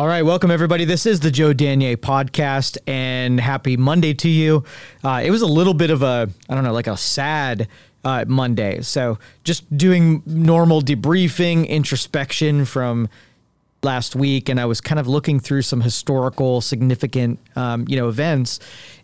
All right, welcome everybody. This is the Joe Danier podcast, and happy Monday to you. Uh, it was a little bit of a, I don't know, like a sad uh, Monday. So just doing normal debriefing, introspection from last week, and I was kind of looking through some historical, significant, um, you know, events,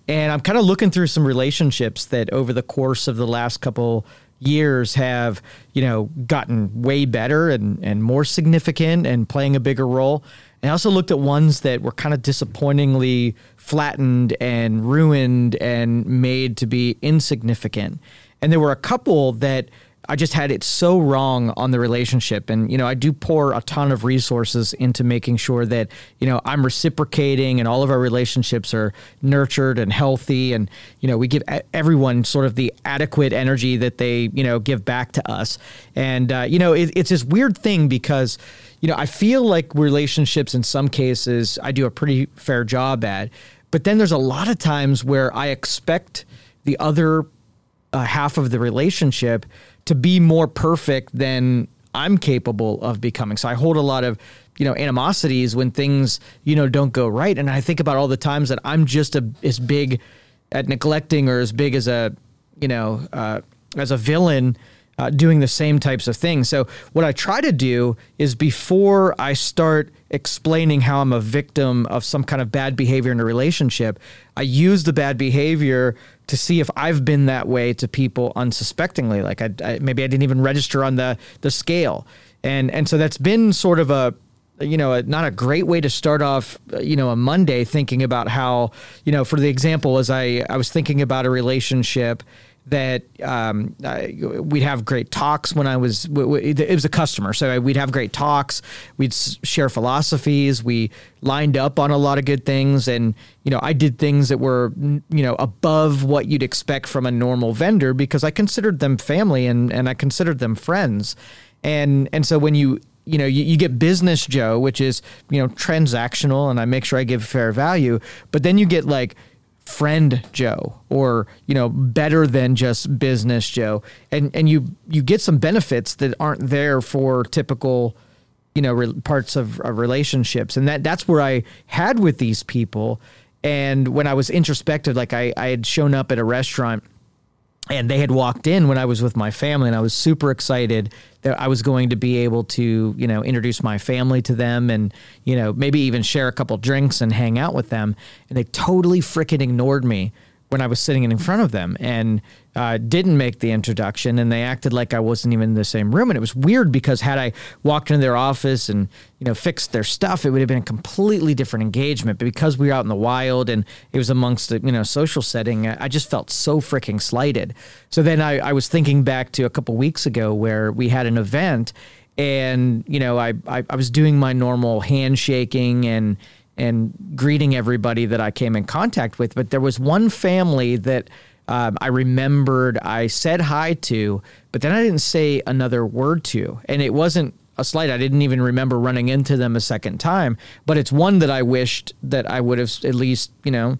and I'm kind of looking through some relationships that over the course of the last couple years have you know gotten way better and and more significant and playing a bigger role and I also looked at ones that were kind of disappointingly flattened and ruined and made to be insignificant. And there were a couple that I just had it so wrong on the relationship. And, you know, I do pour a ton of resources into making sure that, you know, I'm reciprocating and all of our relationships are nurtured and healthy. And, you know, we give everyone sort of the adequate energy that they, you know, give back to us. And, uh, you know, it, it's this weird thing because, you know, I feel like relationships in some cases I do a pretty fair job at. But then there's a lot of times where I expect the other uh, half of the relationship to be more perfect than I'm capable of becoming. So I hold a lot of, you know, animosities when things, you know, don't go right. And I think about all the times that I'm just a, as big at neglecting or as big as a, you know, uh, as a villain uh, doing the same types of things. So, what I try to do is before I start explaining how I'm a victim of some kind of bad behavior in a relationship, I use the bad behavior to see if I've been that way to people unsuspectingly. Like, I, I, maybe I didn't even register on the the scale, and and so that's been sort of a you know, not a great way to start off, you know, a Monday thinking about how, you know, for the example, as I, I was thinking about a relationship that um, we'd have great talks when I was it was a customer, so we'd have great talks. We'd share philosophies. We lined up on a lot of good things, and you know I did things that were you know above what you'd expect from a normal vendor because I considered them family and and I considered them friends, and and so when you you know, you, you, get business Joe, which is, you know, transactional and I make sure I give fair value. But then you get like friend Joe or you know better than just business Joe. And and you you get some benefits that aren't there for typical you know re- parts of, of relationships. And that that's where I had with these people. And when I was introspective like I I had shown up at a restaurant and they had walked in when I was with my family, and I was super excited that I was going to be able to, you know, introduce my family to them, and you know, maybe even share a couple drinks and hang out with them. And they totally freaking ignored me when I was sitting in front of them and uh, didn't make the introduction, and they acted like I wasn't even in the same room. And it was weird because had I walked into their office and you know fixed their stuff, it would have been a completely different engagement. But because we were out in the wild and it was amongst a you know social setting, I just felt so freaking slighted. So then I, I was thinking back to a couple weeks ago where we had an event, and you know I, I, I was doing my normal handshaking and and greeting everybody that I came in contact with. But there was one family that um, I remembered I said hi to, but then I didn't say another word to. And it wasn't a slight. I didn't even remember running into them a second time, but it's one that I wished that I would have at least, you know,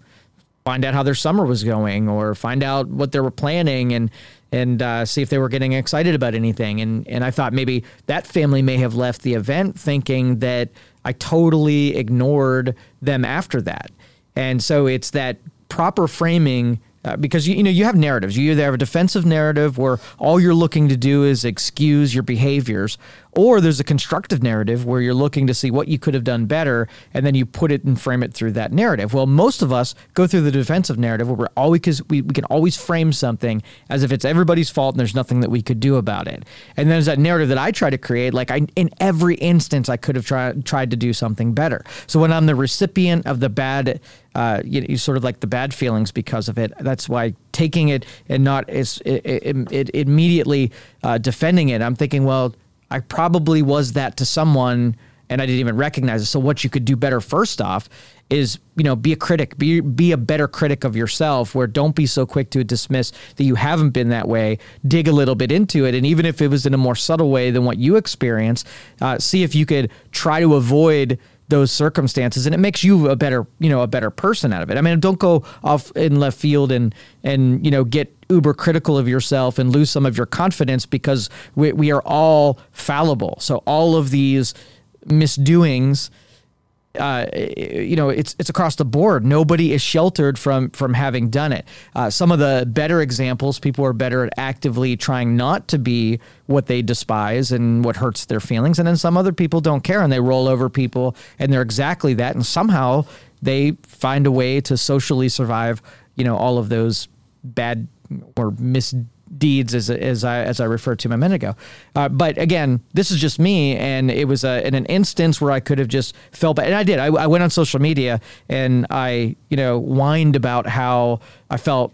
find out how their summer was going or find out what they were planning and and uh, see if they were getting excited about anything. And and I thought maybe that family may have left the event thinking that I totally ignored them after that. And so it's that proper framing uh, because you, know you have narratives. You either have a defensive narrative where all you're looking to do is excuse your behaviors, or there's a constructive narrative where you're looking to see what you could have done better, and then you put it and frame it through that narrative. Well, most of us go through the defensive narrative where we're always because we, we can always frame something as if it's everybody's fault and there's nothing that we could do about it. And then there's that narrative that I try to create, like I, in every instance I could have tried tried to do something better. So when I'm the recipient of the bad uh, you, you, sort of like the bad feelings because of it. That's why taking it and not it, it, it immediately uh, defending it. I'm thinking, well, I probably was that to someone and I didn't even recognize it. So what you could do better first off is, you know, be a critic, be be a better critic of yourself where don't be so quick to dismiss that you haven't been that way. Dig a little bit into it and even if it was in a more subtle way than what you experienced, uh, see if you could try to avoid those circumstances and it makes you a better you know a better person out of it. I mean don't go off in left field and and you know get uber critical of yourself and lose some of your confidence because we, we are all fallible. So all of these misdoings uh, you know, it's it's across the board. Nobody is sheltered from from having done it. Uh, some of the better examples, people are better at actively trying not to be what they despise and what hurts their feelings, and then some other people don't care and they roll over people and they're exactly that, and somehow they find a way to socially survive. You know, all of those bad or misdeeds as, as I as I referred to a minute ago. Uh, but again, this is just me, and it was a, in an instance where I could have just felt bad, and I did. I, I went on social media and I you know whined about how I felt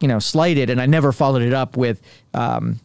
you know slighted, and I never followed it up with. Um,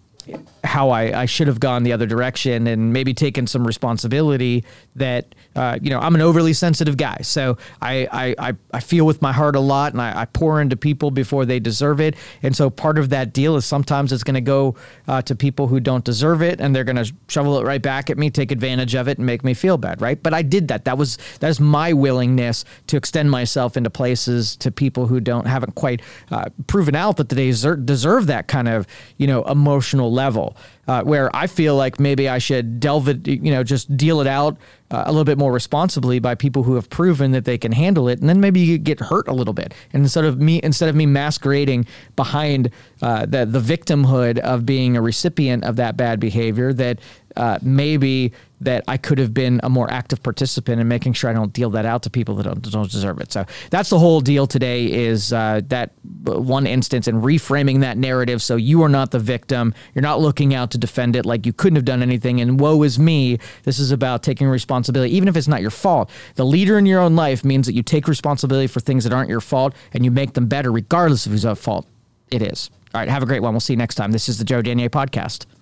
how I, I should have gone the other direction and maybe taken some responsibility that uh, you know I'm an overly sensitive guy. So I, I, I feel with my heart a lot and I, I, pour into people before they deserve it. And so part of that deal is sometimes it's going to go uh, to people who don't deserve it and they're going to shovel it right back at me take advantage of it and make me feel bad right? But I did that. That was that is my willingness to extend myself into places to people who don't haven't quite uh, proven out that they deserve, deserve that kind of you know emotional level uh, where I feel like maybe I should delve it, you know, just deal it out uh, a little bit more responsibly by people who have proven that they can handle it, and then maybe you get hurt a little bit. And instead of me, instead of me masquerading behind uh, the the victimhood of being a recipient of that bad behavior, that uh, maybe that I could have been a more active participant in making sure I don't deal that out to people that don't, don't deserve it. So that's the whole deal today is uh, that one instance and reframing that narrative so you are not the victim. You're not looking out to defend it like you couldn't have done anything and woe is me. This is about taking responsibility, even if it's not your fault. The leader in your own life means that you take responsibility for things that aren't your fault and you make them better regardless of who's at fault it is. All right, have a great one. We'll see you next time. This is the Joe Danier podcast.